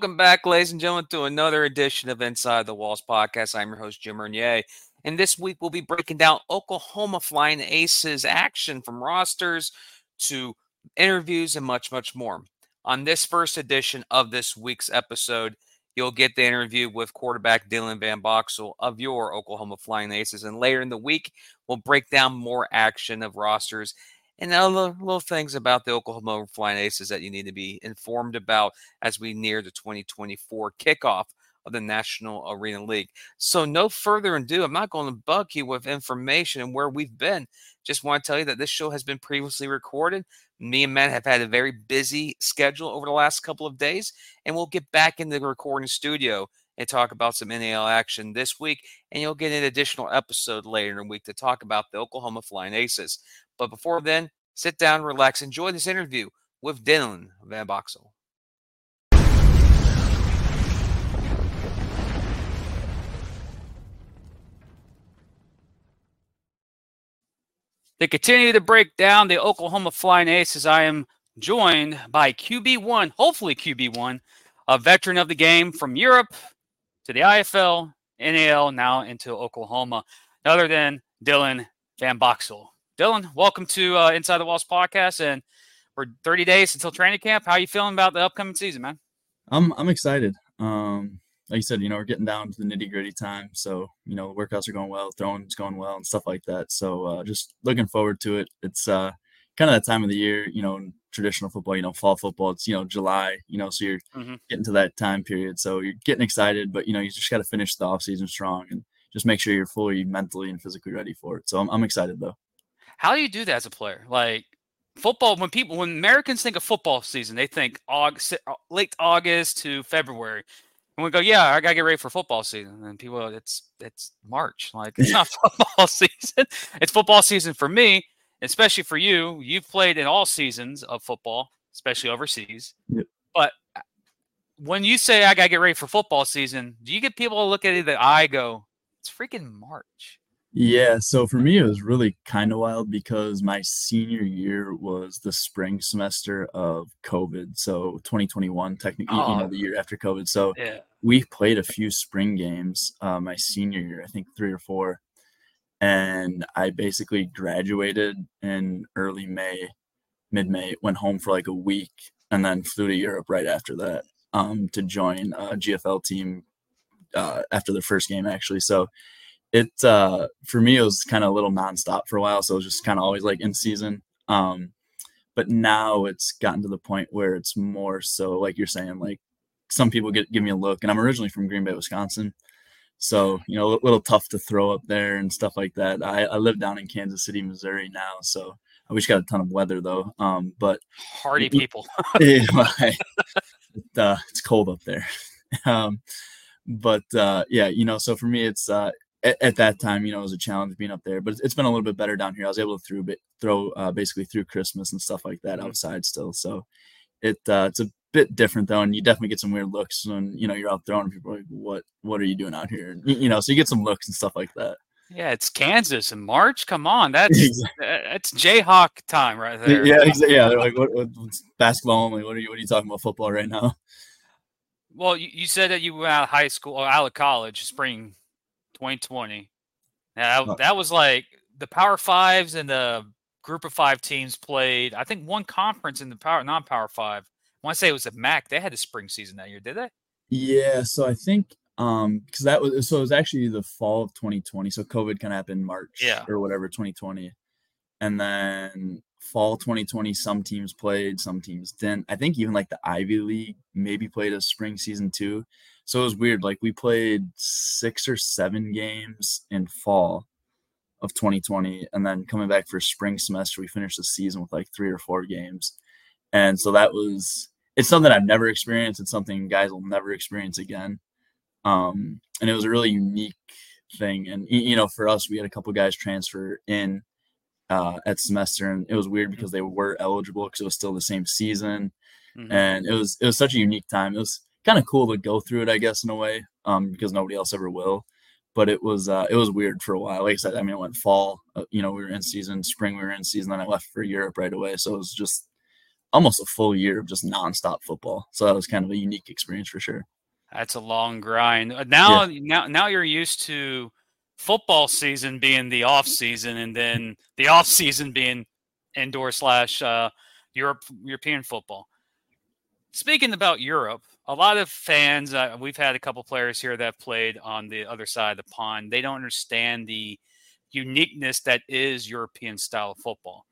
Welcome back, ladies and gentlemen, to another edition of Inside the Walls podcast. I'm your host, Jim Renier. And this week we'll be breaking down Oklahoma Flying Aces action from rosters to interviews and much, much more. On this first edition of this week's episode, you'll get the interview with quarterback Dylan Van Boxel of your Oklahoma Flying Aces. And later in the week, we'll break down more action of rosters and other little things about the Oklahoma Flying Aces that you need to be informed about as we near the 2024 kickoff of the National Arena League. So, no further ado, I'm not going to bug you with information and where we've been. Just want to tell you that this show has been previously recorded. Me and Matt have had a very busy schedule over the last couple of days, and we'll get back in the recording studio and talk about some NAL action this week. And you'll get an additional episode later in the week to talk about the Oklahoma Flying Aces. But before then, sit down, relax, enjoy this interview with Dylan Van Boxel. They continue to break down the Oklahoma Flying Aces. I am joined by QB1, hopefully QB1, a veteran of the game from Europe to the IFL, NAL, now into Oklahoma, other than Dylan Van Boxel. Dylan, welcome to uh, Inside the Walls podcast, and we're 30 days until training camp. How are you feeling about the upcoming season, man? I'm I'm excited. Um, like you said, you know, we're getting down to the nitty gritty time, so you know, the workouts are going well, throwing's going well, and stuff like that. So uh, just looking forward to it. It's uh, kind of that time of the year, you know, traditional football, you know, fall football. It's you know July, you know, so you're mm-hmm. getting to that time period, so you're getting excited, but you know, you just got to finish the off season strong and just make sure you're fully mentally and physically ready for it. So I'm, I'm excited though. How do you do that as a player? Like football, when people, when Americans think of football season, they think August, uh, late August to February. And we go, yeah, I gotta get ready for football season. And people, it's it's March. Like it's not football season. It's football season for me, especially for you. You've played in all seasons of football, especially overseas. Yep. But uh, when you say I gotta get ready for football season, do you get people to look at it that I go, it's freaking March? Yeah, so for me, it was really kind of wild because my senior year was the spring semester of COVID. So 2021, technically, oh, you know, the year after COVID. So yeah. we played a few spring games uh, my senior year, I think three or four. And I basically graduated in early May, mid May, went home for like a week, and then flew to Europe right after that um, to join a GFL team uh, after the first game, actually. So it uh for me it was kind of a little nonstop for a while so it was just kind of always like in season um but now it's gotten to the point where it's more so like you're saying like some people get give me a look and i'm originally from green bay wisconsin so you know a little tough to throw up there and stuff like that i, I live down in kansas city missouri now so i wish got a ton of weather though um but hardy people it, uh, it's cold up there um but uh yeah you know so for me it's uh at, at, that time, you know, it was a challenge being up there, but it's been a little bit better down here. I was able to throw, throw uh, basically through Christmas and stuff like that mm-hmm. outside still. So it uh, it's a bit different though, and you definitely get some weird looks when you know you're out throwing. People like, "What? What are you doing out here?" And, you know, so you get some looks and stuff like that. Yeah, it's Kansas in March. Come on, that's exactly. Uh, that's Jayhawk time right there. Yeah, exactly. Yeah, they're like, what, what, basketball only? What are you? What are you talking about? Football right now? Well, you, you said that you went out of high school or out of college, spring 2020. Now that was like the Power Fives and the Group of Five teams played. I think one conference in the Power non-Power Five. I want to say it was the MAC. They had the spring season that year, did they? Yeah. So I think um because that was so it was actually the fall of 2020. So COVID kind of happened March, yeah, or whatever 2020, and then fall 2020 some teams played some teams didn't i think even like the ivy league maybe played a spring season too so it was weird. Like we played six or seven games in fall of 2020, and then coming back for spring semester, we finished the season with like three or four games. And so that was it's something I've never experienced. It's something guys will never experience again. Um, and it was a really unique thing. And you know, for us, we had a couple guys transfer in uh, at semester, and it was weird because they were eligible because it was still the same season, mm-hmm. and it was it was such a unique time. It was kind of cool to go through it, I guess, in a way, um, because nobody else ever will. But it was uh, it was weird for a while. Like I said, I mean, it went fall, uh, you know, we were in season, spring we were in season, then I left for Europe right away. So it was just almost a full year of just nonstop football. So that was kind of a unique experience for sure. That's a long grind. Uh, now, yeah. now, now you're used to football season being the off season, and then the off season being indoor slash uh, Europe European football. Speaking about Europe, a lot of fans. Uh, we've had a couple players here that played on the other side of the pond. They don't understand the uniqueness that is European style of football.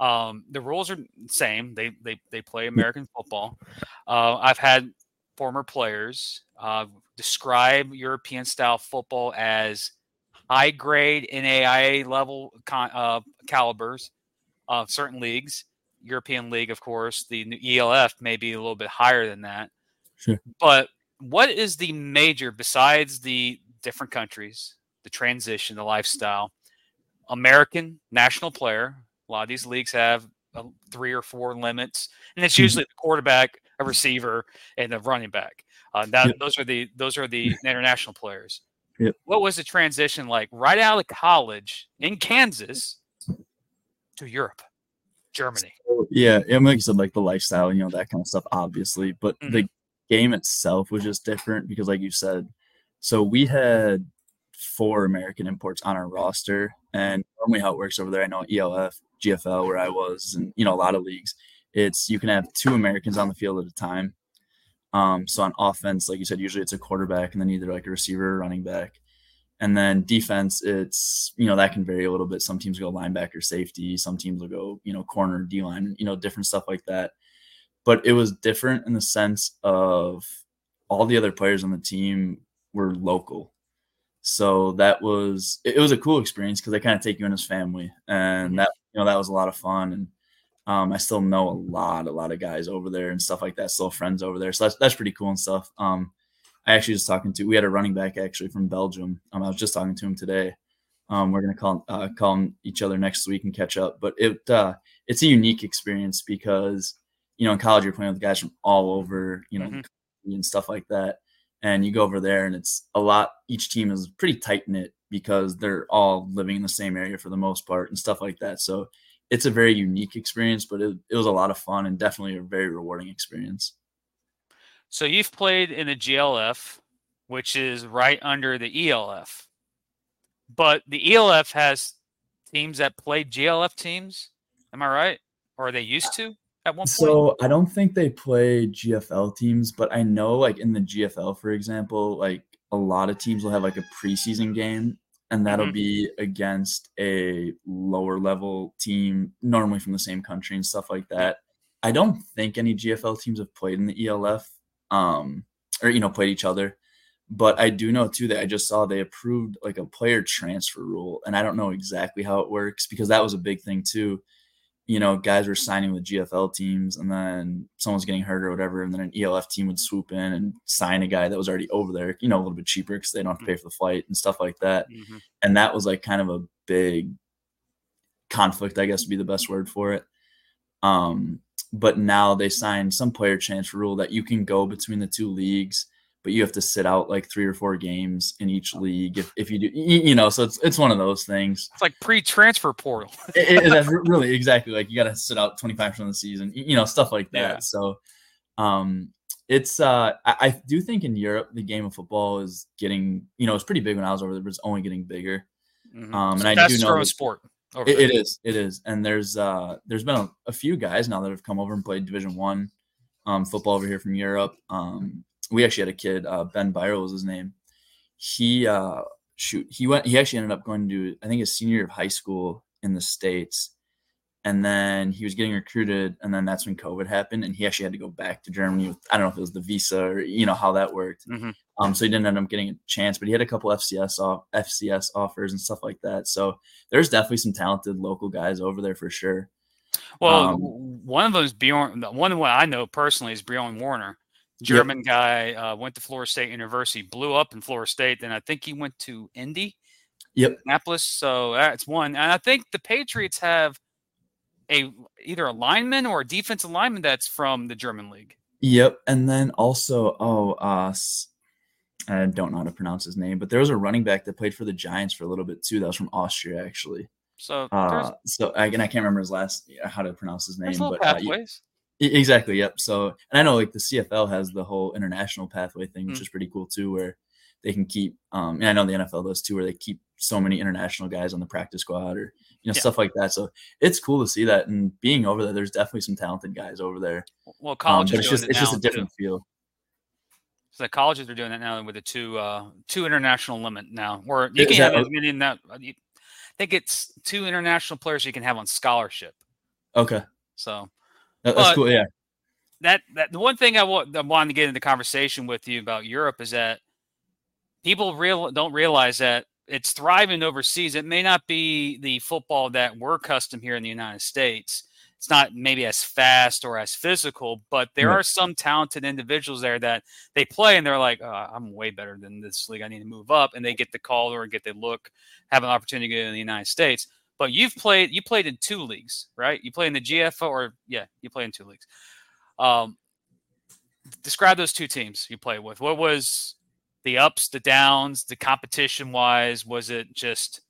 Um, the rules are the same. They they they play American football. Uh, I've had former players uh, describe European style football as high grade NAIA level con- uh, calibers of certain leagues. European League, of course, the ELF may be a little bit higher than that. Sure. But what is the major, besides the different countries, the transition, the lifestyle, American national player? A lot of these leagues have uh, three or four limits, and it's mm-hmm. usually the quarterback, a receiver, and a running back. Uh, that, yep. Those are the those are the international players. Yep. What was the transition like right out of college in Kansas to Europe, Germany? So, yeah, I mean, like you said, like the lifestyle, you know, that kind of stuff, obviously. But mm-hmm. the game itself was just different because, like you said, so we had four American imports on our roster, and normally how it works over there, I know ELF, GFL, where I was, and you know, a lot of leagues, it's you can have two Americans on the field at a time um, so on offense, like you said, usually it's a quarterback and then either like a receiver or running back. And then defense, it's you know that can vary a little bit. Some teams go linebacker, safety. Some teams will go you know corner, D line, you know different stuff like that. But it was different in the sense of all the other players on the team were local, so that was it, was a cool experience because they kind of take you in as family, and that you know that was a lot of fun. And um, I still know a lot, a lot of guys over there and stuff like that. Still friends over there, so that's that's pretty cool and stuff. Um, I actually was talking to we had a running back actually from Belgium. Um, I was just talking to him today. Um, we're gonna call uh, call each other next week and catch up. But it uh, it's a unique experience because you know in college you're playing with guys from all over, you know, mm-hmm. and stuff like that. And you go over there and it's a lot. Each team is pretty tight knit because they're all living in the same area for the most part and stuff like that. So it's a very unique experience, but it, it was a lot of fun and definitely a very rewarding experience. So you've played in the GLF, which is right under the ELF, but the ELF has teams that play GLF teams. Am I right? Or are they used to at one point? So I don't think they play GFL teams, but I know like in the GFL, for example, like a lot of teams will have like a preseason game and that'll mm-hmm. be against a lower level team, normally from the same country and stuff like that. I don't think any GFL teams have played in the ELF, um, or you know, played each other. But I do know too that I just saw they approved like a player transfer rule, and I don't know exactly how it works because that was a big thing too you know, guys were signing with GFL teams and then someone's getting hurt or whatever. And then an ELF team would swoop in and sign a guy that was already over there, you know, a little bit cheaper because they don't have to pay for the flight and stuff like that. Mm-hmm. And that was like kind of a big conflict, I guess would be the best word for it. Um, but now they signed some player transfer rule that you can go between the two leagues but you have to sit out like three or four games in each league if, if you do you know so it's it's one of those things it's like pre-transfer portal it, it, that's really exactly like you got to sit out 25% of the season you know stuff like that yeah. so um it's uh I, I, do think in europe the game of football is getting you know it's pretty big when i was over there but it's only getting bigger mm-hmm. um and i do know that, sport it, it is it is and there's uh there's been a, a few guys now that have come over and played division one um football over here from europe um we actually had a kid, uh, Ben Byro was his name. He uh, shoot, he went. He actually ended up going to I think his senior year of high school in the states, and then he was getting recruited, and then that's when COVID happened, and he actually had to go back to Germany. With, I don't know if it was the visa or you know how that worked. Mm-hmm. Um, so he didn't end up getting a chance, but he had a couple FCS off, FCS offers and stuff like that. So there's definitely some talented local guys over there for sure. Well, um, one of those Bjorn, one of what I know personally is Bjorn Werner. German yep. guy, uh, went to Florida State University, blew up in Florida State. Then I think he went to Indy, yep, Annapolis. So that's one. And I think the Patriots have a either a lineman or a defensive lineman that's from the German league. Yep, and then also, oh, uh, I don't know how to pronounce his name, but there was a running back that played for the Giants for a little bit too. That was from Austria, actually. So, uh, so again, I can't remember his last how to pronounce his name, but pathways. Exactly. Yep. So, and I know like the CFL has the whole international pathway thing, which mm. is pretty cool too, where they can keep. Um, and I know the NFL does too, where they keep so many international guys on the practice squad or you know yeah. stuff like that. So it's cool to see that. And being over there, there's definitely some talented guys over there. Well, college um, it's just it it's just a different too. feel. So the colleges are doing that now with a two uh two international limit now, where you can have in that. I think it's two international players you can have on scholarship. Okay. So that's but cool. Yeah. That that the one thing I, w- I wanted to get into conversation with you about Europe is that people real don't realize that it's thriving overseas. It may not be the football that we're accustomed here in the United States. It's not maybe as fast or as physical, but there are some talented individuals there that they play and they're like, oh, I'm way better than this league. I need to move up, and they get the call or get the look, have an opportunity to get in the United States. But you've played, you played in two leagues, right? You play in the GFO, or yeah, you play in two leagues. Um, describe those two teams you played with. What was the ups, the downs, the competition wise? Was it just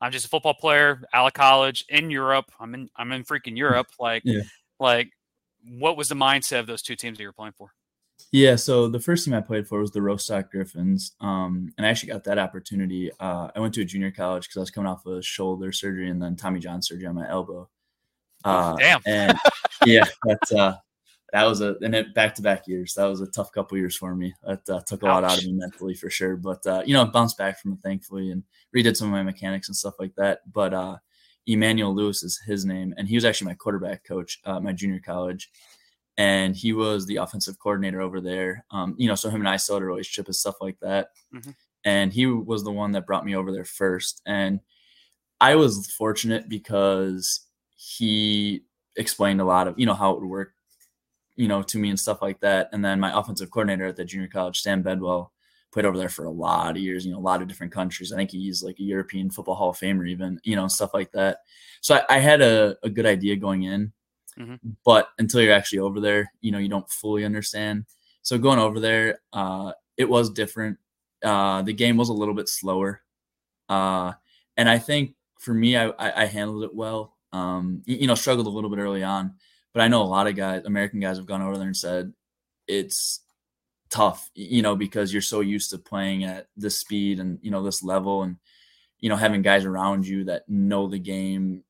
I'm just a football player out of college in Europe. I'm in I'm in freaking Europe. Like yeah. like what was the mindset of those two teams that you're playing for? Yeah, so the first team I played for was the Rostock Griffins, um, and I actually got that opportunity. Uh, I went to a junior college because I was coming off of shoulder surgery and then Tommy John surgery on my elbow. Oh, uh, Damn. And yeah, that's uh, that was a and it back to back years. That was a tough couple years for me. That uh, took a Ouch. lot out of me mentally for sure. But uh, you know, bounced back from it thankfully and redid some of my mechanics and stuff like that. But uh, Emmanuel Lewis is his name, and he was actually my quarterback coach at my junior college, and he was the offensive coordinator over there. Um, you know, so him and I still had a relationship and stuff like that. Mm-hmm. And he was the one that brought me over there first, and I was fortunate because he explained a lot of you know how it would work you know, to me and stuff like that. And then my offensive coordinator at the junior college, Sam Bedwell, played over there for a lot of years, you know, a lot of different countries. I think he's like a European Football Hall of Famer, even, you know, stuff like that. So I, I had a, a, good idea going in, mm-hmm. but until you're actually over there, you know, you don't fully understand. So going over there, uh, it was different. Uh, the game was a little bit slower. Uh, and I think for me, I, I, I handled it well. Um, you, you know, struggled a little bit early on, but I know a lot of guys, American guys, have gone over there and said it's tough, you know, because you're so used to playing at this speed and you know this level, and you know having guys around you that know the game,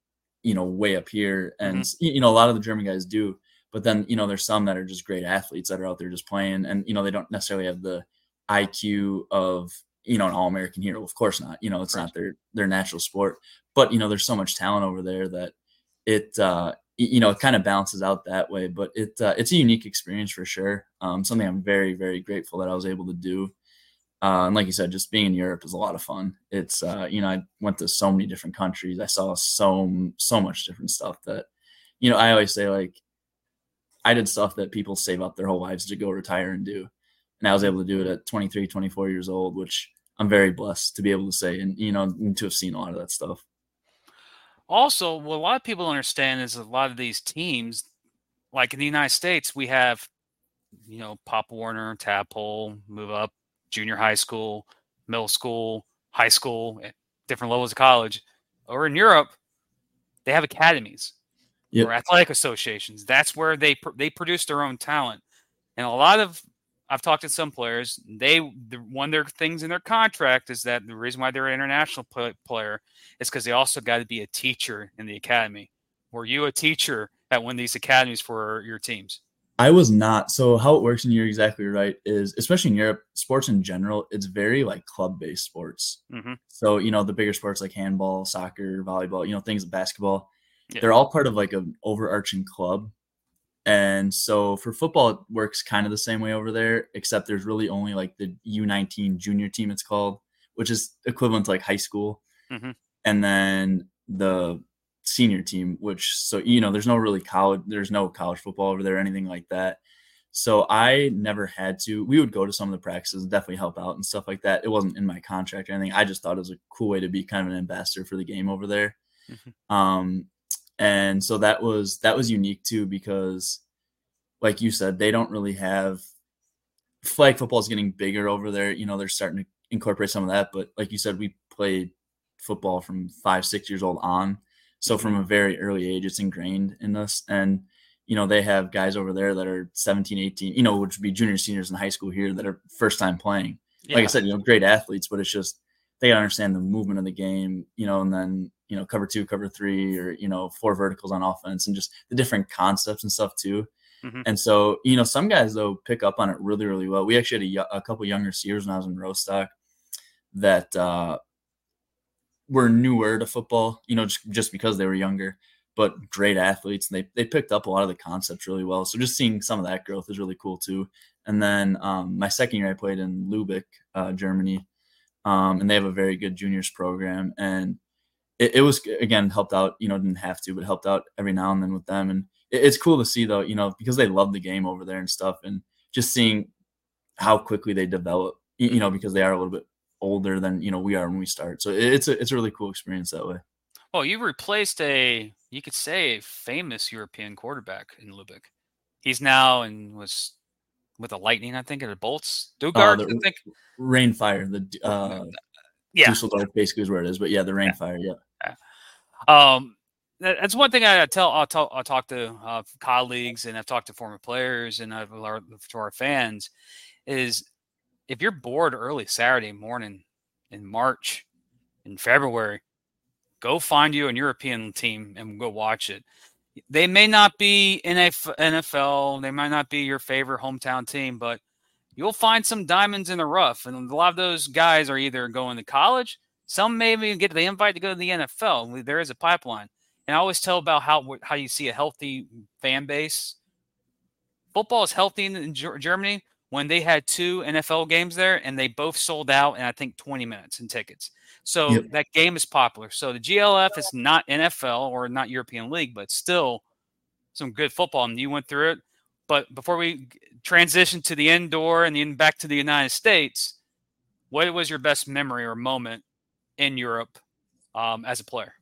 you know, way up here, and mm-hmm. you know a lot of the German guys do. But then you know there's some that are just great athletes that are out there just playing, and you know they don't necessarily have the IQ of you know an all American hero. Of course not. You know it's right. not their their natural sport. But you know there's so much talent over there that it uh, you know, it kind of balances out that way. But it uh, it's a unique experience for sure. Um, something I'm very very grateful that I was able to do. Uh, and like you said, just being in Europe is a lot of fun. It's uh, you know I went to so many different countries. I saw so so much different stuff that you know I always say like I did stuff that people save up their whole lives to go retire and do. And I was able to do it at 23, 24 years old, which I'm very blessed to be able to say and you know to have seen a lot of that stuff. Also, what a lot of people understand is a lot of these teams, like in the United States, we have, you know, Pop Warner, Tadpole, move up, junior high school, middle school, high school, eh, different levels of college. Or in Europe, they have academies yep. or athletic associations. That's where they they produce their own talent, and a lot of I've talked to some players. They the, one of their things in their contract is that the reason why they're an international play, player is because they also got to be a teacher in the academy. Were you a teacher at one of these academies for your teams? I was not. So how it works, and you're exactly right, is especially in Europe, sports in general, it's very like club-based sports. Mm-hmm. So you know the bigger sports like handball, soccer, volleyball, you know things basketball, yeah. they're all part of like an overarching club and so for football, it works kind of the same way over there, except there's really only like the U19 junior team, it's called, which is equivalent to like high school. Mm-hmm. And then the senior team, which, so, you know, there's no really college, there's no college football over there, anything like that. So I never had to. We would go to some of the practices, definitely help out and stuff like that. It wasn't in my contract or anything. I just thought it was a cool way to be kind of an ambassador for the game over there. Mm-hmm. Um, and so that was that was unique too because like you said they don't really have flag football is getting bigger over there you know they're starting to incorporate some of that but like you said we played football from five six years old on so from a very early age it's ingrained in us and you know, they have guys over there that are 17, 18, you know, which would be junior seniors in high school here that are first time playing. Yeah. Like I said, you know, great athletes, but it's just they gotta understand the movement of the game, you know, and then, you know, cover two, cover three, or, you know, four verticals on offense and just the different concepts and stuff too. Mm-hmm. And so, you know, some guys though pick up on it really, really well. We actually had a, a couple younger receivers when I was in Rostock that uh, were newer to football, you know, just, just because they were younger, but great athletes. And they, they picked up a lot of the concepts really well. So just seeing some of that growth is really cool too. And then um, my second year, I played in Lubeck, uh, Germany, um, and they have a very good juniors program. And it, it, was, again, helped out, you know, didn't have to, but helped out every now and then with them. And it, it's cool to see, though, you know, because they love the game over there and stuff. And just seeing how quickly they develop, you know, because they are a little bit older than you know we are when we start. So it's a it's a really cool experience that way. Well, you replaced a you could say a famous European quarterback in Lubeck. He's now and was with the Lightning, I think, at the Bolts. Dugard, uh, I think. Rhein Fire, the uh, yeah, Dusseldorf basically is where it is. But yeah, the Rhein yeah. Fire, yeah. Um, that's one thing I tell. I'll, tell, I'll talk to uh, colleagues and I've talked to former players and I've learned to our fans is if you're bored early Saturday morning in March, in February, go find you a European team and go watch it. They may not be in a NFL, they might not be your favorite hometown team, but you'll find some diamonds in the rough. And a lot of those guys are either going to college, some may even get the invite to go to the NFL. There is a pipeline. And I always tell about how how you see a healthy fan base. Football is healthy in Germany when they had two NFL games there and they both sold out in I think 20 minutes in tickets. So yep. that game is popular. So the GLF is not NFL or not European League, but still some good football. And you went through it. But before we transition to the indoor and then back to the United States, what was your best memory or moment in Europe um, as a player?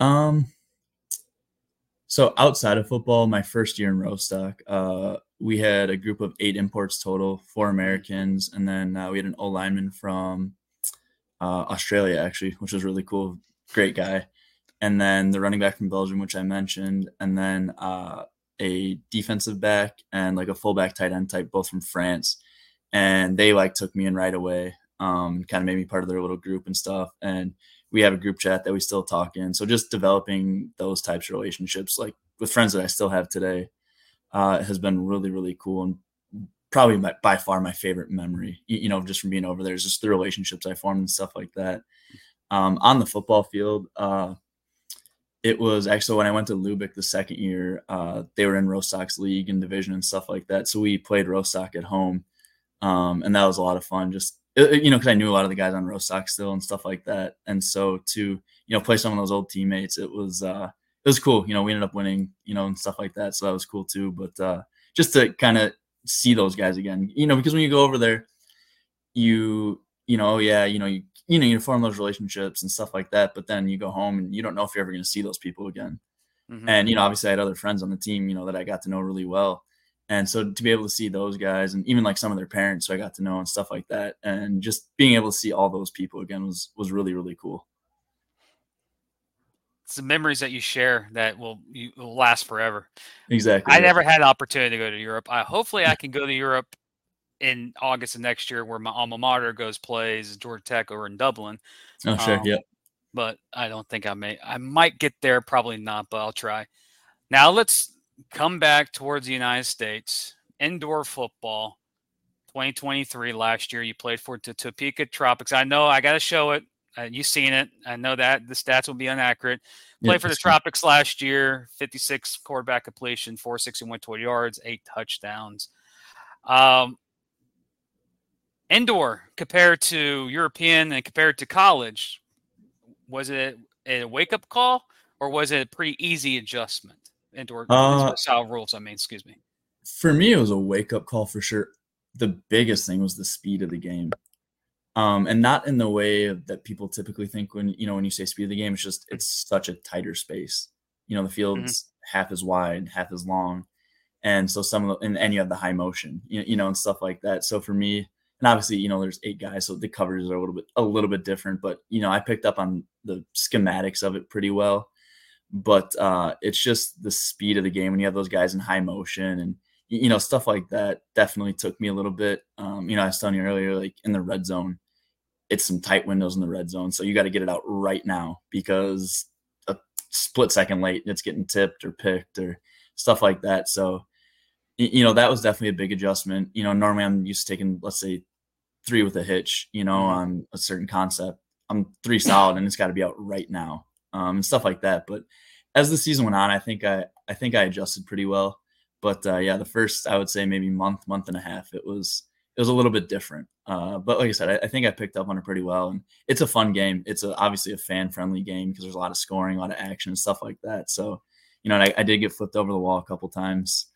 Um, so outside of football, my first year in Rostock, uh, we had a group of eight imports total, four Americans, and then uh, we had an O lineman from uh, Australia actually, which was really cool. Great guy. And then the running back from Belgium, which I mentioned, and then uh, a defensive back and like a fullback tight end type, both from France. And they like took me in right away, um, kind of made me part of their little group and stuff. And we have a group chat that we still talk in. So just developing those types of relationships, like with friends that I still have today, uh, has been really really cool and probably by, by far my favorite memory. You, know, just from being over there, is just the relationships I formed and stuff like that. Um, on the football field, uh, it was actually when I went to Lubeck the second year, uh, they were in Rostock's league and division and stuff like that. So we played Rostock at home, um, and that was a lot of fun. Just uh, you know, because I knew a lot of the guys on Rostock still and stuff like that. And so to you know play some of those old teammates, it was uh, it was cool. You know, we ended up winning, you know, and stuff like that. So that was cool too. But uh, just to kind of see those guys again, you know, because when you go over there, you, you know, oh, yeah, you know, you, you know, you form those relationships and stuff like that. But then you go home and you don't know if you're ever going to see those people again. Mm-hmm. And, you know, obviously I had other friends on the team, you know, that I got to know really well. And so to be able to see those guys and even like some of their parents, so I got to know and stuff like that. And just being able to see all those people again was, was really, really cool some memories that you share that will you will last forever. Exactly. I never had an opportunity to go to Europe. I hopefully I can go to Europe in August of next year where my alma mater goes plays Georgia Tech over in Dublin. Oh sure, um, yeah. But I don't think I may I might get there, probably not, but I'll try. Now let's come back towards the United States. Indoor football. 2023 last year you played for the Topeka Tropics. I know I got to show it. Uh, you've seen it. I know that the stats will be inaccurate. Played yeah, for the Tropics last year, 56 quarterback completion, 461 total yards, eight touchdowns. Um, indoor compared to European and compared to college, was it a wake up call or was it a pretty easy adjustment? Indoor uh, style rules, I mean, excuse me. For me, it was a wake up call for sure. The biggest thing was the speed of the game um, and not in the way that people typically think when you know when you say speed of the game. It's just it's such a tighter space. You know, the field's mm-hmm. half as wide, half as long, and so some of the, and, and you have the high motion, you, you know, and stuff like that. So for me, and obviously, you know, there's eight guys, so the covers are a little bit a little bit different. But you know, I picked up on the schematics of it pretty well. but uh, it's just the speed of the game when you have those guys in high motion and you know stuff like that definitely took me a little bit. Um, you know, I was telling you earlier, like in the red zone, it's some tight windows in the red zone, so you got to get it out right now because a split second late, it's getting tipped or picked or stuff like that. So you know that was definitely a big adjustment. You know, normally I'm used to taking let's say three with a hitch, you know, mm-hmm. on a certain concept. I'm three solid and it's got to be out right now, um, and stuff like that. But as the season went on, I think I I think I adjusted pretty well. But uh, yeah, the first I would say maybe month month and a half, it was it was a little bit different. Uh, but like I said, I, I, think I picked up on it pretty well, and it's a fun game. It's a, obviously a fan friendly game because there's a lot of scoring, a lot of action, and stuff like that. So you know, I, I did get flipped over the wall a couple times.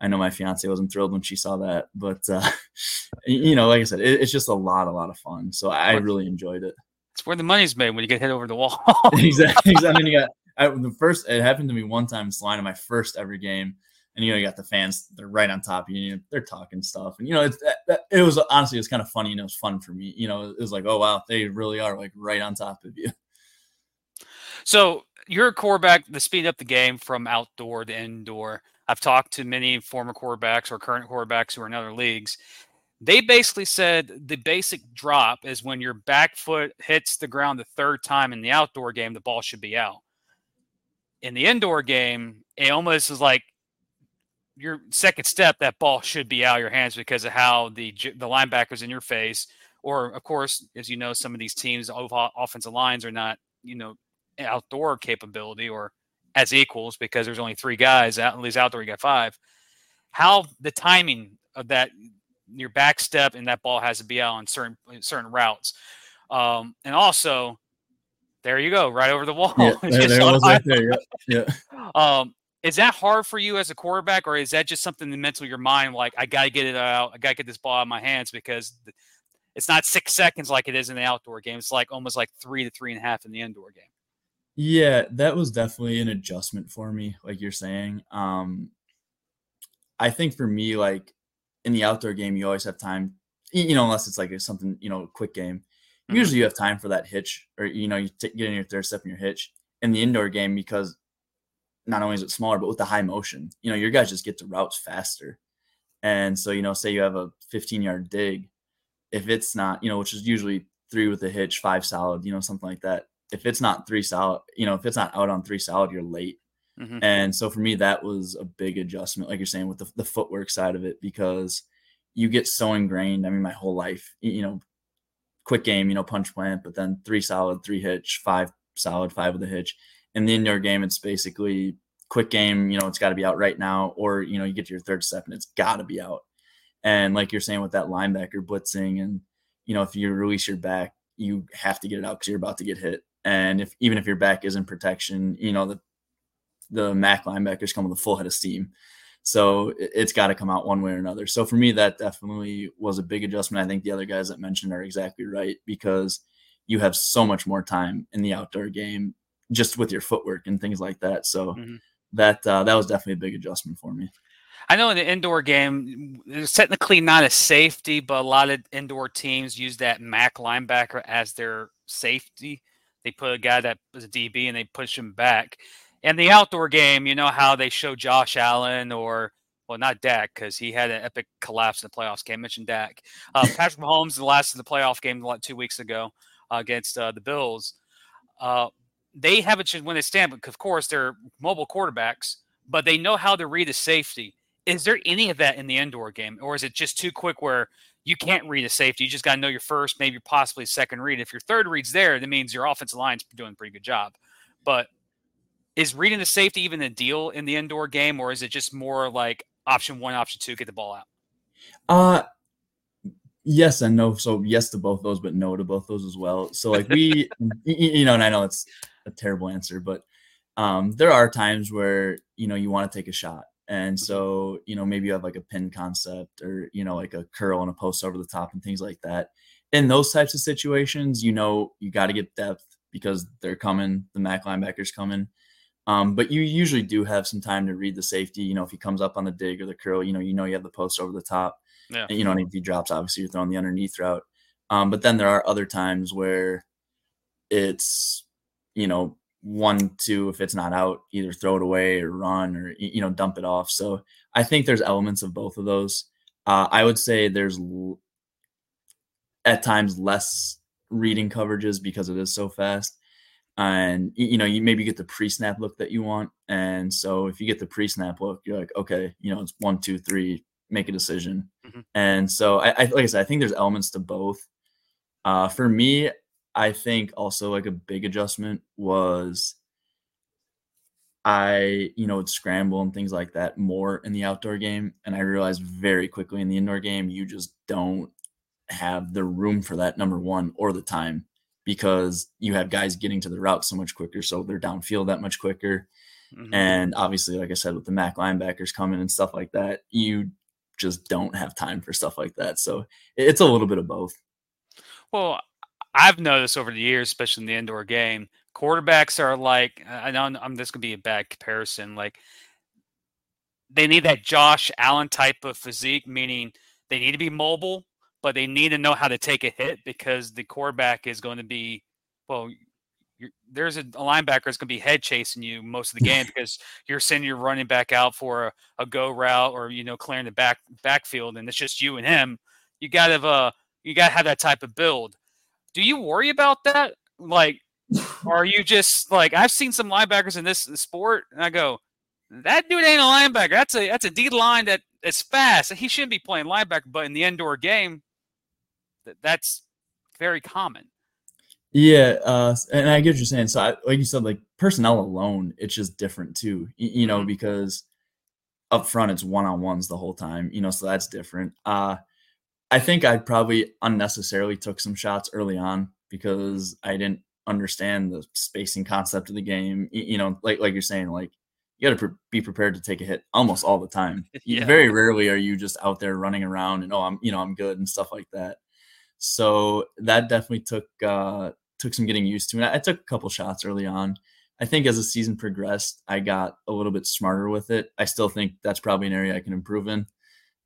I know my fiance wasn't thrilled when she saw that, but uh, you know, like I said, it, it's just a lot, a lot of fun. So I really enjoyed it. It's where the money's made when you get hit over the wall. exactly. I mean, you got I, the first. It happened to me one time in my first ever game, and you know, you got the fans. They're right on top of you. you know, they're talking stuff, and you know, it's that, it was honestly, it was kind of funny. and it was fun for me. You know, it was like, oh wow, they really are like right on top of you. So you're a quarterback to speed up the game from outdoor to indoor. I've talked to many former quarterbacks or current quarterbacks who are in other leagues. They basically said the basic drop is when your back foot hits the ground the third time in the outdoor game, the ball should be out. In the indoor game, it almost is like your second step, that ball should be out of your hands because of how the the linebackers in your face, or of course, as you know, some of these teams offensive lines are not, you know, outdoor capability or as equals because there's only three guys out at least outdoor you got five. How the timing of that your back step and that ball has to be out on certain certain routes. Um, and also there you go right over the wall. Yeah, there, there was right there, yeah, yeah. Um, is that hard for you as a quarterback or is that just something that mental your mind like i gotta get it out i gotta get this ball out of my hands because it's not six seconds like it is in the outdoor game it's like almost like three to three and a half in the indoor game yeah, that was definitely an adjustment for me, like you're saying. Um, I think for me, like in the outdoor game, you always have time, you know, unless it's like something, you know, quick game. Mm-hmm. Usually you have time for that hitch, or you know, you t- get in your third step in your hitch. In the indoor game, because not only is it smaller, but with the high motion, you know, your guys just get to routes faster. And so, you know, say you have a 15 yard dig, if it's not, you know, which is usually three with a hitch, five solid, you know, something like that if it's not three solid, you know, if it's not out on three solid, you're late. Mm-hmm. And so for me, that was a big adjustment, like you're saying, with the, the footwork side of it, because you get so ingrained. I mean, my whole life, you know, quick game, you know, punch plant, but then three solid, three hitch, five solid, five with a hitch. In the indoor game, it's basically quick game, you know, it's got to be out right now, or, you know, you get to your third step and it's got to be out. And like you're saying with that linebacker blitzing, and, you know, if you release your back, you have to get it out because you're about to get hit. And if even if your back is in protection, you know the the Mac linebackers come with a full head of steam. So it's got to come out one way or another. So for me, that definitely was a big adjustment. I think the other guys that mentioned are exactly right because you have so much more time in the outdoor game just with your footwork and things like that. So mm-hmm. that uh, that was definitely a big adjustment for me. I know in the indoor game, it's technically not a safety, but a lot of indoor teams use that Mac linebacker as their safety. They put a guy that was a DB and they push him back. And the outdoor game, you know how they show Josh Allen or well, not Dak because he had an epic collapse in the playoffs game. I mentioned Dak. Uh, Patrick Mahomes, the last of the playoff game like two weeks ago uh, against uh, the Bills. They have a chance when they stand, but of course they're mobile quarterbacks, but they know how to read a safety. Is there any of that in the indoor game, or is it just too quick where you can't read a safety. You just got to know your first, maybe possibly second read. If your third read's there, that means your offensive line's doing a pretty good job. But is reading the safety even a deal in the indoor game, or is it just more like option one, option two, get the ball out? Uh yes and no. So yes to both those, but no to both those as well. So like we, you know, and I know it's a terrible answer, but um, there are times where you know you want to take a shot and mm-hmm. so, you know, maybe you have like a pin concept or, you know, like a curl and a post over the top and things like that. In those types of situations, you know, you got to get depth because they're coming, the Mac linebackers coming. Um, but you usually do have some time to read the safety. You know, if he comes up on the dig or the curl, you know, you know you have the post over the top. Yeah. And, you know, and if he drops, obviously you're throwing the underneath route. Um, but then there are other times where it's, you know, one, two, if it's not out, either throw it away or run or, you know, dump it off. So I think there's elements of both of those. Uh, I would say there's l- at times less reading coverages because it is so fast. And you know, you maybe get the pre-snap look that you want. And so if you get the pre-snap look, you're like, okay, you know, it's one, two, three, make a decision. Mm-hmm. And so I, I, like I said, I think there's elements to both. Uh, for me, I think also like a big adjustment was I, you know, would scramble and things like that more in the outdoor game. And I realized very quickly in the indoor game, you just don't have the room for that, number one, or the time because you have guys getting to the route so much quicker. So they're downfield that much quicker. Mm-hmm. And obviously, like I said, with the MAC linebackers coming and stuff like that, you just don't have time for stuff like that. So it's a little bit of both. Well, I've noticed over the years, especially in the indoor game, quarterbacks are like, I know I'm this could be a bad comparison. Like they need that Josh Allen type of physique, meaning they need to be mobile, but they need to know how to take a hit because the quarterback is going to be, well, there's a, a linebacker that's going to be head chasing you most of the game because you're sending your running back out for a, a, go route or you know clearing the back backfield and it's just you and him. You got to uh, you got to have that type of build. Do you worry about that? Like, are you just like I've seen some linebackers in this sport and I go, that dude ain't a linebacker. That's a that's a D line that is fast. He shouldn't be playing linebacker, but in the indoor game, that's very common. Yeah, uh, and I get what you're saying. So, I, like you said, like personnel alone, it's just different too. You, you know, mm-hmm. because up front it's one on ones the whole time. You know, so that's different. Uh, I think I probably unnecessarily took some shots early on because I didn't understand the spacing concept of the game. You, know, like like you're saying, like you got to pre- be prepared to take a hit almost all the time. yeah. Very rarely are you just out there running around and oh, I'm you know I'm good and stuff like that. So that definitely took uh, took some getting used to. And I, I took a couple shots early on. I think as the season progressed, I got a little bit smarter with it. I still think that's probably an area I can improve in,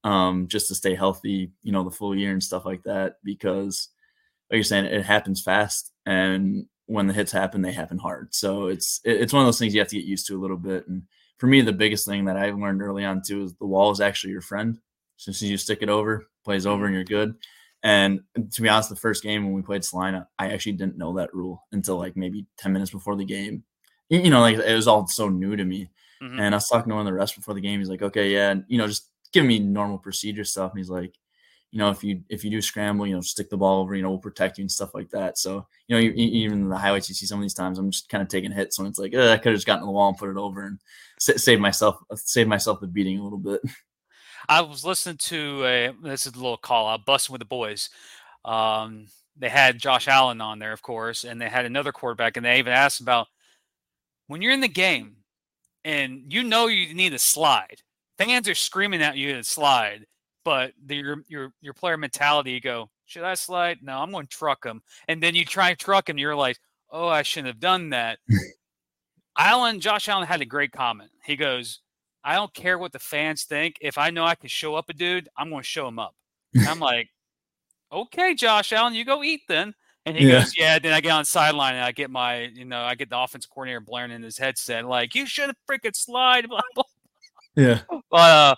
um, just to stay healthy, you know, the full year and stuff like that. Because, like you're saying, it happens fast, and when the hits happen, they happen hard. So it's it's one of those things you have to get used to a little bit. And for me, the biggest thing that I learned early on too is the wall is actually your friend. So as you stick it over, plays over, and you're good. And to be honest, the first game when we played Salina, I actually didn't know that rule until like maybe 10 minutes before the game. You know, like it was all so new to me. Mm-hmm. And I was talking to one of the rest before the game. He's like, okay, yeah, and, you know, just give me normal procedure stuff. And he's like, you know, if you if you do scramble, you know, stick the ball over, you know, we'll protect you and stuff like that. So, you know, even the highlights you see some of these times, I'm just kind of taking hits when it's like, I could have just gotten to the wall and put it over and save myself save myself the beating a little bit. I was listening to a this is a little call out, Bussin' With The Boys. Um, they had Josh Allen on there, of course, and they had another quarterback, and they even asked about when you're in the game and you know you need a slide. Fans are screaming at you to slide, but the, your your your player mentality, you go, should I slide? No, I'm going to truck him, and then you try and truck him. You're like, oh, I shouldn't have done that. Allen, Josh Allen had a great comment. He goes, I don't care what the fans think. If I know I can show up a dude, I'm going to show him up. And I'm like, okay, Josh Allen, you go eat then. And he yeah. goes, yeah. Then I get on sideline and I get my, you know, I get the offense coordinator blaring in his headset, like, you should have freaking slide. Blah, blah. Yeah. But uh,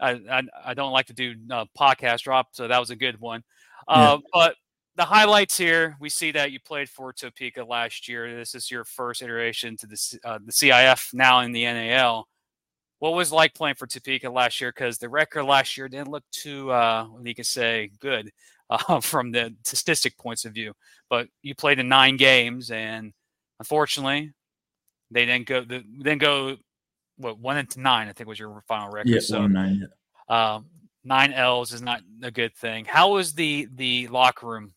I, I, I don't like to do uh, podcast drop, so that was a good one. Uh, yeah. But the highlights here, we see that you played for Topeka last year. This is your first iteration to the uh, the CIF now in the NAL what was like playing for Topeka last year? Because the record last year didn't look too, uh, you could say, good uh, from the statistic points of view. But you played in nine games, and unfortunately, they didn't go. The, then go what one into nine, I think was your final record. Yeah, so nine. Yeah. Um, nine L's is not a good thing. How was the the locker room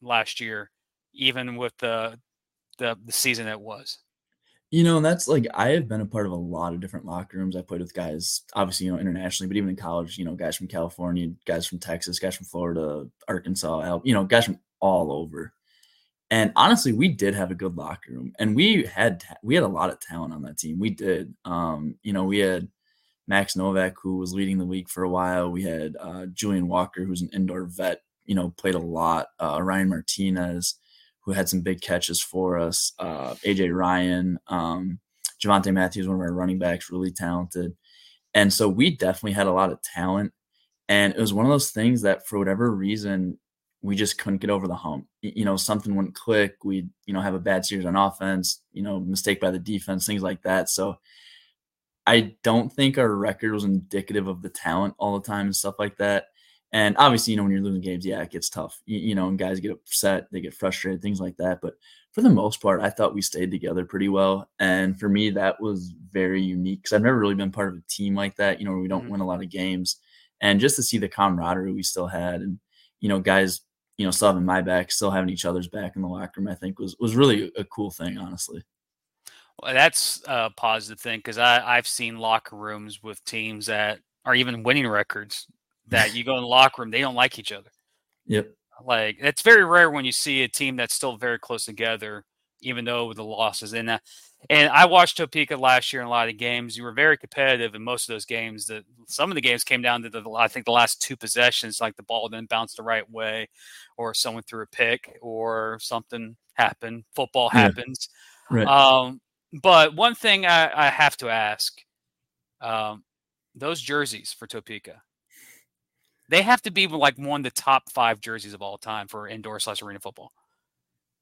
last year, even with the the, the season it was? You know, that's like I have been a part of a lot of different locker rooms. I played with guys, obviously, you know, internationally, but even in college, you know, guys from California, guys from Texas, guys from Florida, Arkansas, you know, guys from all over. And honestly, we did have a good locker room, and we had we had a lot of talent on that team. We did, um, you know, we had Max Novak, who was leading the league for a while. We had uh, Julian Walker, who's an indoor vet, you know, played a lot. Uh, Ryan Martinez, who had some big catches for us. Uh, AJ Ryan, um, Javante Matthews, one of our running backs, really talented. And so we definitely had a lot of talent. And it was one of those things that for whatever reason, we just couldn't get over the hump. You know, something wouldn't click. We'd, you know, have a bad series on offense, you know, mistake by the defense, things like that. So I don't think our record was indicative of the talent all the time and stuff like that. And obviously, you know, when you're losing games, yeah, it gets tough. You, you, know, and guys get upset, they get frustrated, things like that. But for the most part, I thought we stayed together pretty well. And for me, that was very unique because I've never really been part of a team like that, you know, where we don't mm-hmm. win a lot of games. And just to see the camaraderie we still had and, you know, guys, you know, still having my back, still having each other's back in the locker room, I think was was really a cool thing, honestly. Well, that's a positive thing because I I've seen locker rooms with teams that are even winning records that you go in the locker room, they don't like each other. Yep. Like it's very rare when you see a team that's still very close together, even though with the losses. And uh, and I watched Topeka last year in a lot of games. You were very competitive in most of those games. That some of the games came down to the I think the last two possessions, like the ball didn't bounce the right way, or someone threw a pick, or something happened. Football yeah. happens. Right. Um, but one thing I, I have to ask, um, those jerseys for Topeka, they have to be like one of the top five jerseys of all time for indoor slash arena football.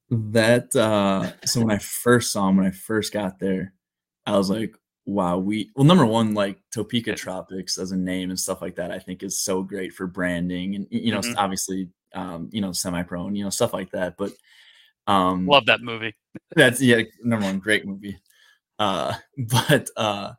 That uh so when I first saw him when I first got there, I was like, wow, we well, number one, like Topeka Tropics as a name and stuff like that, I think is so great for branding and you know, mm-hmm. obviously um, you know, semi-pro and you know, stuff like that. But um love that movie. that's yeah, number one, great movie. Uh, but uh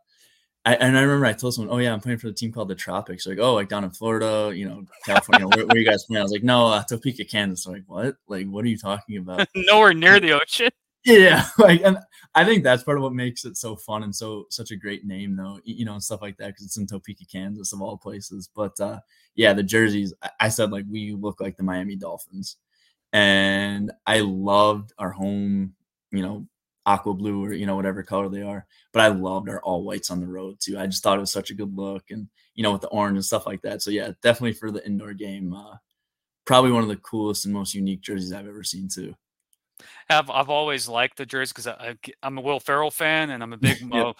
I, and I remember I told someone, "Oh yeah, I'm playing for the team called the Tropics." Like, "Oh, like down in Florida, you know, California. where, where you guys playing?" I was like, "No, uh, Topeka, Kansas." Like, what? Like, what are you talking about? Nowhere near the ocean. Yeah, like, and I think that's part of what makes it so fun and so such a great name, though. You know, and stuff like that because it's in Topeka, Kansas, of all places. But uh, yeah, the jerseys. I, I said like we look like the Miami Dolphins, and I loved our home. You know, aqua blue or you know whatever color they are. But I loved our all whites on the road too. I just thought it was such a good look, and you know with the orange and stuff like that. So yeah, definitely for the indoor game, uh, probably one of the coolest and most unique jerseys I've ever seen too. I've I've always liked the jerseys because I'm a Will Ferrell fan and I'm a big Mo.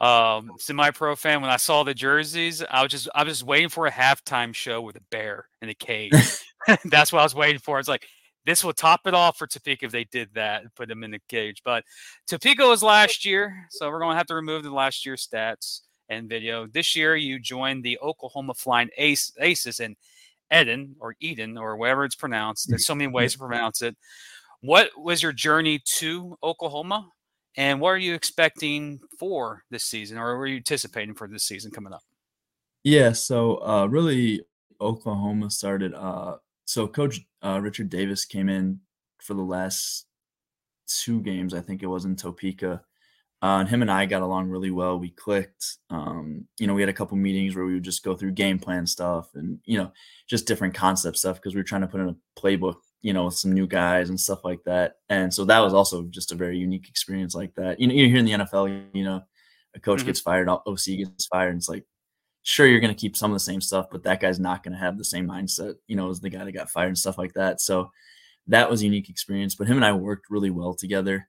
um, semi-pro fan. When I saw the jerseys, I was just I was just waiting for a halftime show with a bear in a cage. That's what I was waiting for. It's like this will top it off for Topeka if they did that and put them in the cage. But Topeka was last year, so we're going to have to remove the last year stats and video. This year, you joined the Oklahoma Flying Ace, Aces in Eden or Eden or whatever it's pronounced. There's so many ways to pronounce it. What was your journey to Oklahoma, and what are you expecting for this season, or were you anticipating for this season coming up? Yeah, so uh, really, Oklahoma started. Uh, so Coach uh, Richard Davis came in for the last two games, I think it was in Topeka. Uh, and him and I got along really well. We clicked. Um, you know, we had a couple meetings where we would just go through game plan stuff and you know just different concept stuff because we were trying to put in a playbook, you know, with some new guys and stuff like that. And so that was also just a very unique experience like that. You know, you're here in the NFL, you know, a coach mm-hmm. gets fired, OC gets fired, and it's like sure you're going to keep some of the same stuff, but that guy's not going to have the same mindset, you know, as the guy that got fired and stuff like that. So that was a unique experience. But him and I worked really well together.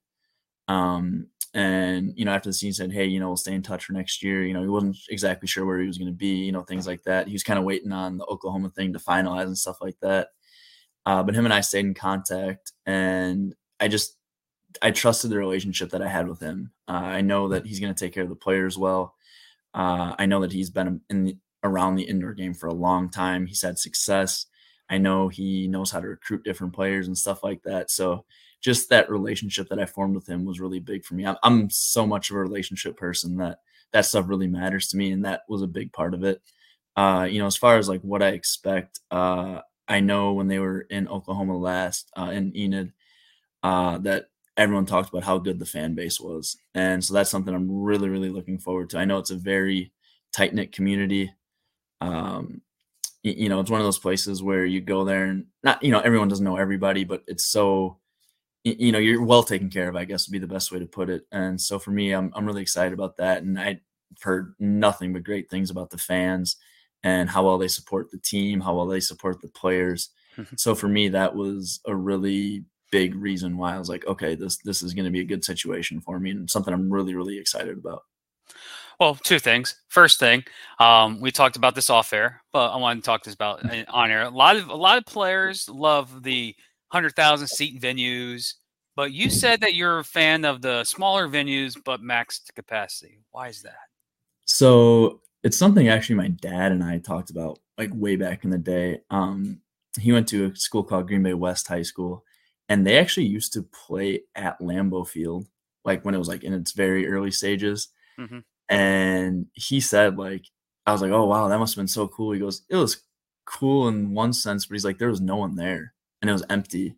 Um, and you know, after the season said, Hey, you know, we'll stay in touch for next year. You know, he wasn't exactly sure where he was going to be, you know, things like that. He was kind of waiting on the Oklahoma thing to finalize and stuff like that. Uh, but him and I stayed in contact and I just, I trusted the relationship that I had with him. Uh, I know that he's going to take care of the players well. Uh, I know that he's been in the, around the indoor game for a long time. He's had success. I know he knows how to recruit different players and stuff like that. So just that relationship that I formed with him was really big for me. I'm, I'm so much of a relationship person that that stuff really matters to me, and that was a big part of it. Uh, you know, as far as like what I expect, uh, I know when they were in Oklahoma last uh, in Enid, uh, that everyone talked about how good the fan base was. And so that's something I'm really, really looking forward to. I know it's a very tight knit community. Um, you know, it's one of those places where you go there and not, you know, everyone doesn't know everybody, but it's so, you know, you're well taken care of, I guess would be the best way to put it. And so for me, I'm, I'm really excited about that. And I've heard nothing but great things about the fans and how well they support the team, how well they support the players. so for me, that was a really big reason why I was like, okay, this this is going to be a good situation for me and something I'm really really excited about. Well, two things. First thing, um, we talked about this off air, but I want to talk this about on air. A lot of a lot of players love the hundred thousand seat venues, but you said that you're a fan of the smaller venues but maxed capacity. Why is that? So it's something actually my dad and I talked about like way back in the day. Um, he went to a school called Green Bay West High School, and they actually used to play at Lambeau Field, like when it was like in its very early stages. Mm-hmm. And he said, like, I was like, oh wow, that must have been so cool. He goes, it was cool in one sense, but he's like, there was no one there, and it was empty.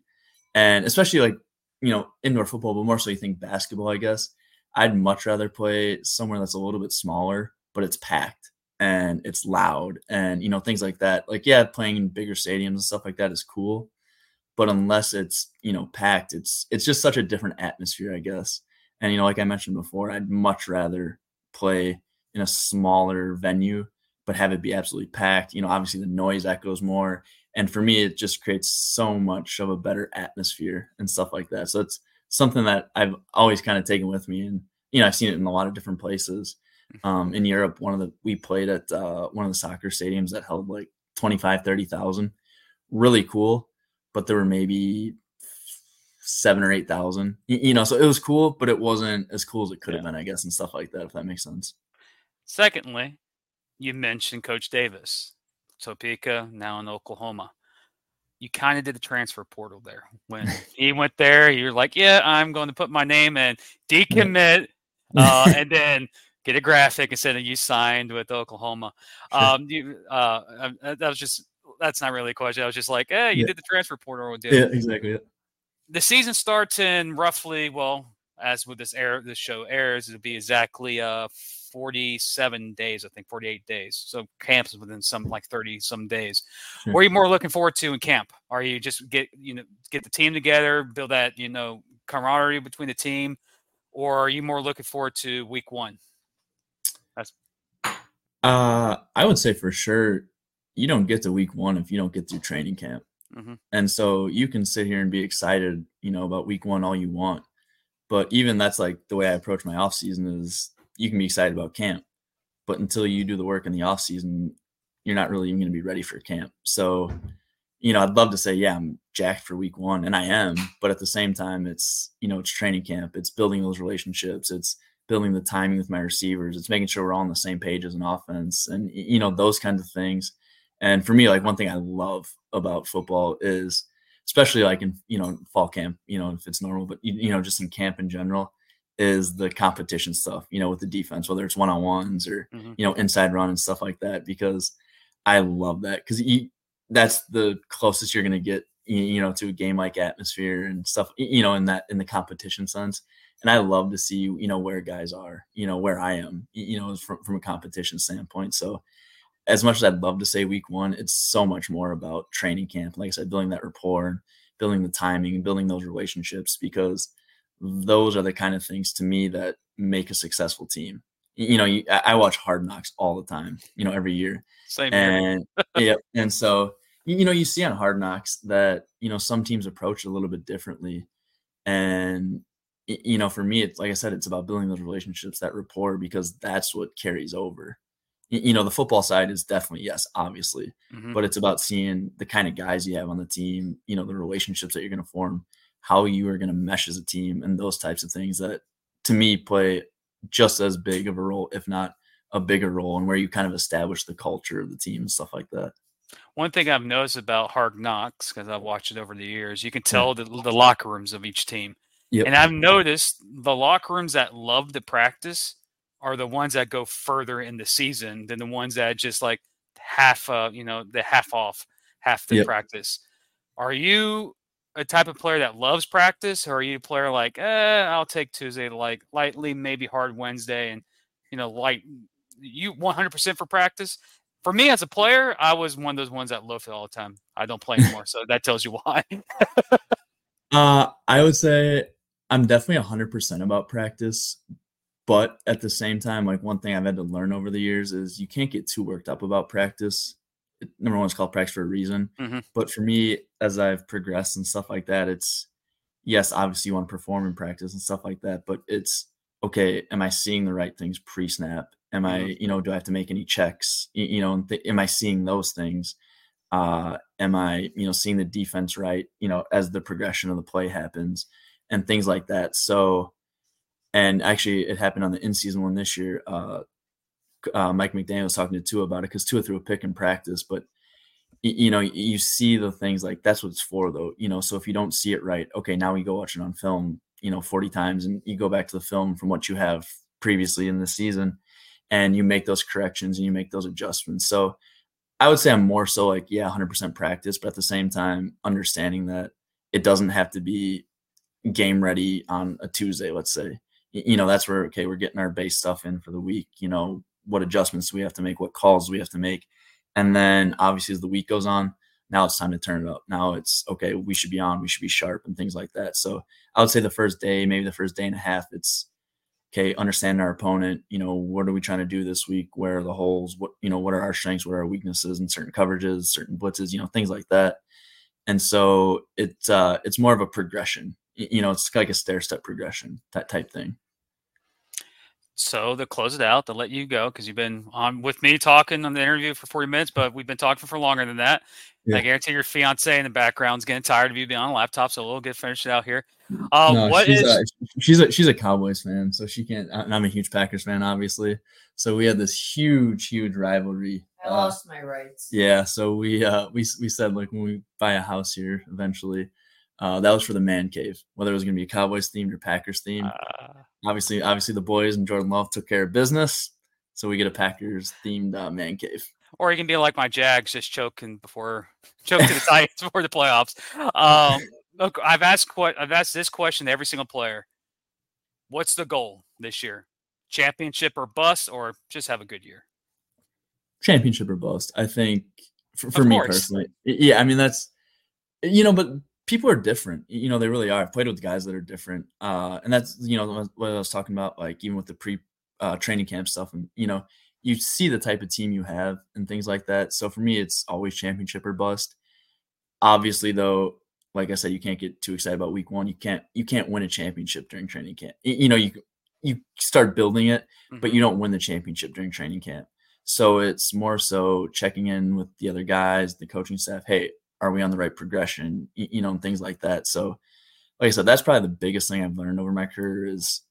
And especially like you know indoor football, but more so you think basketball, I guess. I'd much rather play somewhere that's a little bit smaller, but it's packed and it's loud and you know things like that. Like yeah, playing in bigger stadiums and stuff like that is cool, but unless it's you know packed, it's it's just such a different atmosphere, I guess. And you know, like I mentioned before, I'd much rather play in a smaller venue, but have it be absolutely packed. You know, obviously the noise echoes more, and for me, it just creates so much of a better atmosphere and stuff like that. So it's something that I've always kind of taken with me, and you know, I've seen it in a lot of different places. Mm-hmm. Um, in Europe, one of the we played at uh, one of the soccer stadiums that held like 25, 30,000. Really cool, but there were maybe seven or eight thousand. You know, so it was cool, but it wasn't as cool as it could have been, I guess, and stuff like that. If that makes sense. Secondly, you mentioned Coach Davis, Topeka, now in Oklahoma you kind of did the transfer portal there. When he went there, you're like, yeah, I'm going to put my name in, decommit, uh, and then get a graphic and say that you signed with Oklahoma. Um, you, uh, that was just that's not really a question. I was just like, hey, you yeah. did the transfer portal deal. Yeah, exactly. Yeah. The season starts in roughly well, as with this air, this show airs, it'll be exactly uh 47 days, I think 48 days. So camps within some like 30 some days. Sure. What are you more looking forward to in camp? Are you just get you know get the team together, build that you know camaraderie between the team, or are you more looking forward to week one? That's uh, I would say for sure you don't get to week one if you don't get through training camp. Mm-hmm. And so you can sit here and be excited, you know, about week one all you want. But even that's like the way I approach my off season is you can be excited about camp, but until you do the work in the off season, you're not really even going to be ready for camp. So, you know, I'd love to say, yeah, I'm jacked for week one, and I am. But at the same time, it's you know, it's training camp. It's building those relationships. It's building the timing with my receivers. It's making sure we're all on the same page as an offense, and you know, those kinds of things. And for me, like one thing I love about football is, especially like in you know fall camp, you know, if it's normal, but you, you know, just in camp in general, is the competition stuff, you know, with the defense, whether it's one on ones or, mm-hmm. you know, inside run and stuff like that, because I love that because that's the closest you're going to get, you know, to a game like atmosphere and stuff, you know, in that, in the competition sense. And I love to see, you know, where guys are, you know, where I am, you know, from, from a competition standpoint. So, as much as I'd love to say week one, it's so much more about training camp. Like I said, building that rapport, building the timing, building those relationships because those are the kind of things to me that make a successful team. You know, you, I watch Hard Knocks all the time. You know, every year. Same and yeah, and so you know, you see on Hard Knocks that you know some teams approach it a little bit differently, and you know, for me, it's like I said, it's about building those relationships, that rapport, because that's what carries over. You know, the football side is definitely yes, obviously, mm-hmm. but it's about seeing the kind of guys you have on the team. You know, the relationships that you're going to form how you are going to mesh as a team and those types of things that to me play just as big of a role, if not a bigger role, and where you kind of establish the culture of the team and stuff like that. One thing I've noticed about Hard Knocks, because I've watched it over the years, you can tell the, the locker rooms of each team. Yep. And I've noticed the locker rooms that love to practice are the ones that go further in the season than the ones that just like half, uh, you know, the half off, half the yep. practice. Are you a type of player that loves practice, or are you a player like, eh, I'll take Tuesday like lightly, maybe hard Wednesday, and you know, light you 100% for practice? For me as a player, I was one of those ones that loafed all the time. I don't play anymore, so that tells you why. uh, I would say I'm definitely 100% about practice, but at the same time, like one thing I've had to learn over the years is you can't get too worked up about practice number one, it's called practice for a reason. Mm-hmm. But for me, as I've progressed and stuff like that, it's yes, obviously you want to perform in practice and stuff like that, but it's okay. Am I seeing the right things pre snap? Am I, mm-hmm. you know, do I have to make any checks? You know, th- am I seeing those things? Uh, am I, you know, seeing the defense right? You know, as the progression of the play happens and things like that. So, and actually, it happened on the in season one this year. Uh, uh, Mike McDaniel was talking to Tua about it because Tua threw a pick in practice, but you know, you see the things like that's what it's for, though. You know, so if you don't see it right, okay, now we go watch it on film, you know, 40 times, and you go back to the film from what you have previously in the season, and you make those corrections and you make those adjustments. So I would say I'm more so like, yeah, 100% practice, but at the same time, understanding that it doesn't have to be game ready on a Tuesday, let's say. You know, that's where, okay, we're getting our base stuff in for the week. You know, what adjustments we have to make, what calls we have to make and then obviously as the week goes on, now it's time to turn it up. Now it's okay, we should be on, we should be sharp and things like that. So I would say the first day, maybe the first day and a half, it's okay, understanding our opponent, you know, what are we trying to do this week? Where are the holes? What, you know, what are our strengths? What are our weaknesses and certain coverages, certain blitzes, you know, things like that. And so it's uh it's more of a progression. You know, it's like a stair step progression, that type thing. So to close it out, to let you go because you've been on with me talking on the interview for 40 minutes, but we've been talking for longer than that. Yeah. I guarantee your fiance in the background's getting tired of you being on a laptop, so we'll get finished out here. Um, no, what she's is... a, she's a she's a Cowboys fan, so she can't. And I'm a huge Packers fan, obviously. So we had this huge, huge rivalry. I uh, lost my rights. Yeah, so we uh we we said like when we buy a house here eventually, uh, that was for the man cave, whether it was going to be Cowboys themed or Packers themed. Uh, obviously, obviously the boys and Jordan Love took care of business, so we get a Packers themed uh, man cave. Or you can be like my Jags, just choking before choke to the Titans before the playoffs. Um, look, I've asked what I've asked this question to every single player. What's the goal this year? Championship or bust, or just have a good year? Championship or bust. I think for, for me personally, yeah. I mean that's you know, but people are different. You know, they really are. I've played with guys that are different. Uh, and that's, you know, what I was talking about, like even with the pre uh, training camp stuff and, you know, you see the type of team you have and things like that. So for me, it's always championship or bust. Obviously though, like I said, you can't get too excited about week one. You can't, you can't win a championship during training camp. You know, you, you start building it, mm-hmm. but you don't win the championship during training camp. So it's more so checking in with the other guys, the coaching staff. Hey, are we on the right progression? You know and things like that. So like i said that's probably the biggest thing i've learned over my career is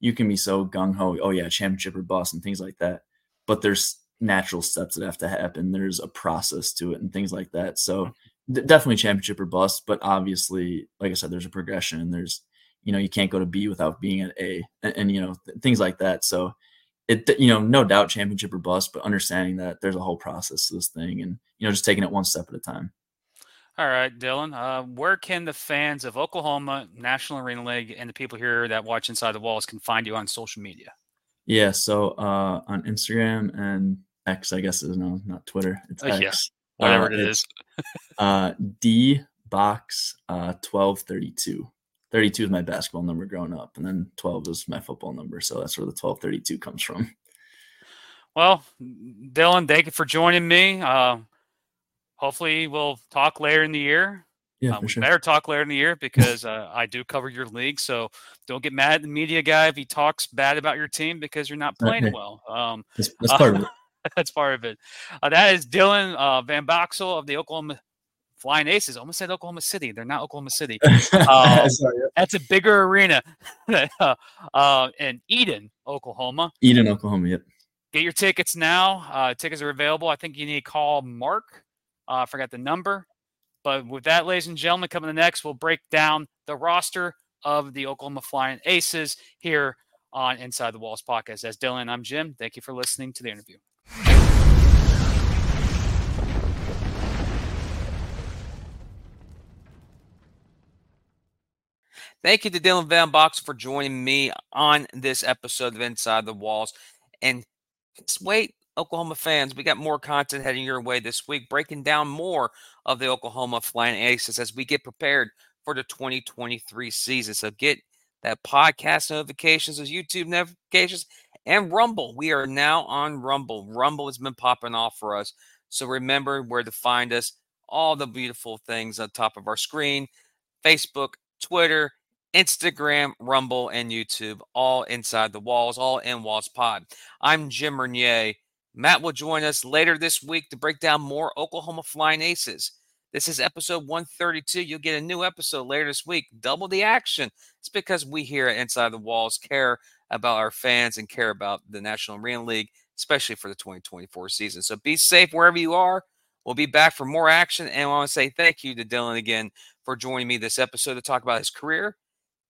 you can be so gung-ho oh yeah championship or bust and things like that but there's natural steps that have to happen. There's a process to it and things like that. So mm-hmm. d- definitely championship or bust but obviously like i said there's a progression and there's you know you can't go to b without being at a and, and you know th- things like that. So it you know no doubt championship or bust but understanding that there's a whole process to this thing and you know just taking it one step at a time all right, Dylan. Uh, where can the fans of Oklahoma National Arena League and the people here that watch Inside the Walls can find you on social media? Yeah, so uh, on Instagram and X, I guess is no, not Twitter. It's X. Yes, whatever uh, it is. uh, D box uh, twelve thirty two. 32 is my basketball number growing up, and then 12 is my football number. So that's where the 1232 comes from. Well, Dylan, thank you for joining me. Uh, hopefully we'll talk later in the year. Yeah, uh, we sure. better talk later in the year because uh, I do cover your league. So don't get mad at the media guy if he talks bad about your team because you're not playing okay. well. Um, that's, that's, part uh, of it. That's part of it. Uh, that is Dylan uh, Van Boxel of the Oklahoma Flying Aces. I almost said Oklahoma City. They're not Oklahoma City. Um, Sorry, That's a bigger arena uh, in Eden, Oklahoma. Eden, Oklahoma. Yep. Get your tickets now. tickets are available. I think you need to call Mark uh, I forgot the number. But with that, ladies and gentlemen, coming the next, we'll break down the roster of the Oklahoma Flying Aces here on Inside the Walls podcast. As Dylan, I'm Jim. Thank you for listening to the interview. Thank you to Dylan Van Box for joining me on this episode of Inside the Walls. And wait Oklahoma fans, we got more content heading your way this week, breaking down more of the Oklahoma Flying Aces as we get prepared for the 2023 season. So get that podcast notifications, those YouTube notifications, and Rumble. We are now on Rumble. Rumble has been popping off for us. So remember where to find us. All the beautiful things on top of our screen Facebook, Twitter, Instagram, Rumble, and YouTube, all inside the walls, all in Walls Pod. I'm Jim Renier. Matt will join us later this week to break down more Oklahoma Flying Aces. This is episode 132. You'll get a new episode later this week. Double the action. It's because we here at Inside the Walls care about our fans and care about the National Arena League, especially for the 2024 season. So be safe wherever you are. We'll be back for more action. And I want to say thank you to Dylan again for joining me this episode to talk about his career,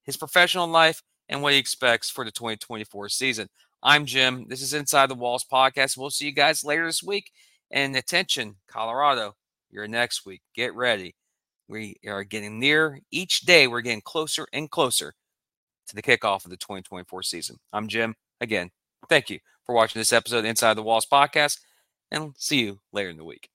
his professional life, and what he expects for the 2024 season. I'm Jim. This is Inside the Walls podcast. We'll see you guys later this week. And attention, Colorado, you're next week. Get ready. We are getting near each day, we're getting closer and closer to the kickoff of the 2024 season. I'm Jim. Again, thank you for watching this episode of Inside the Walls podcast, and see you later in the week.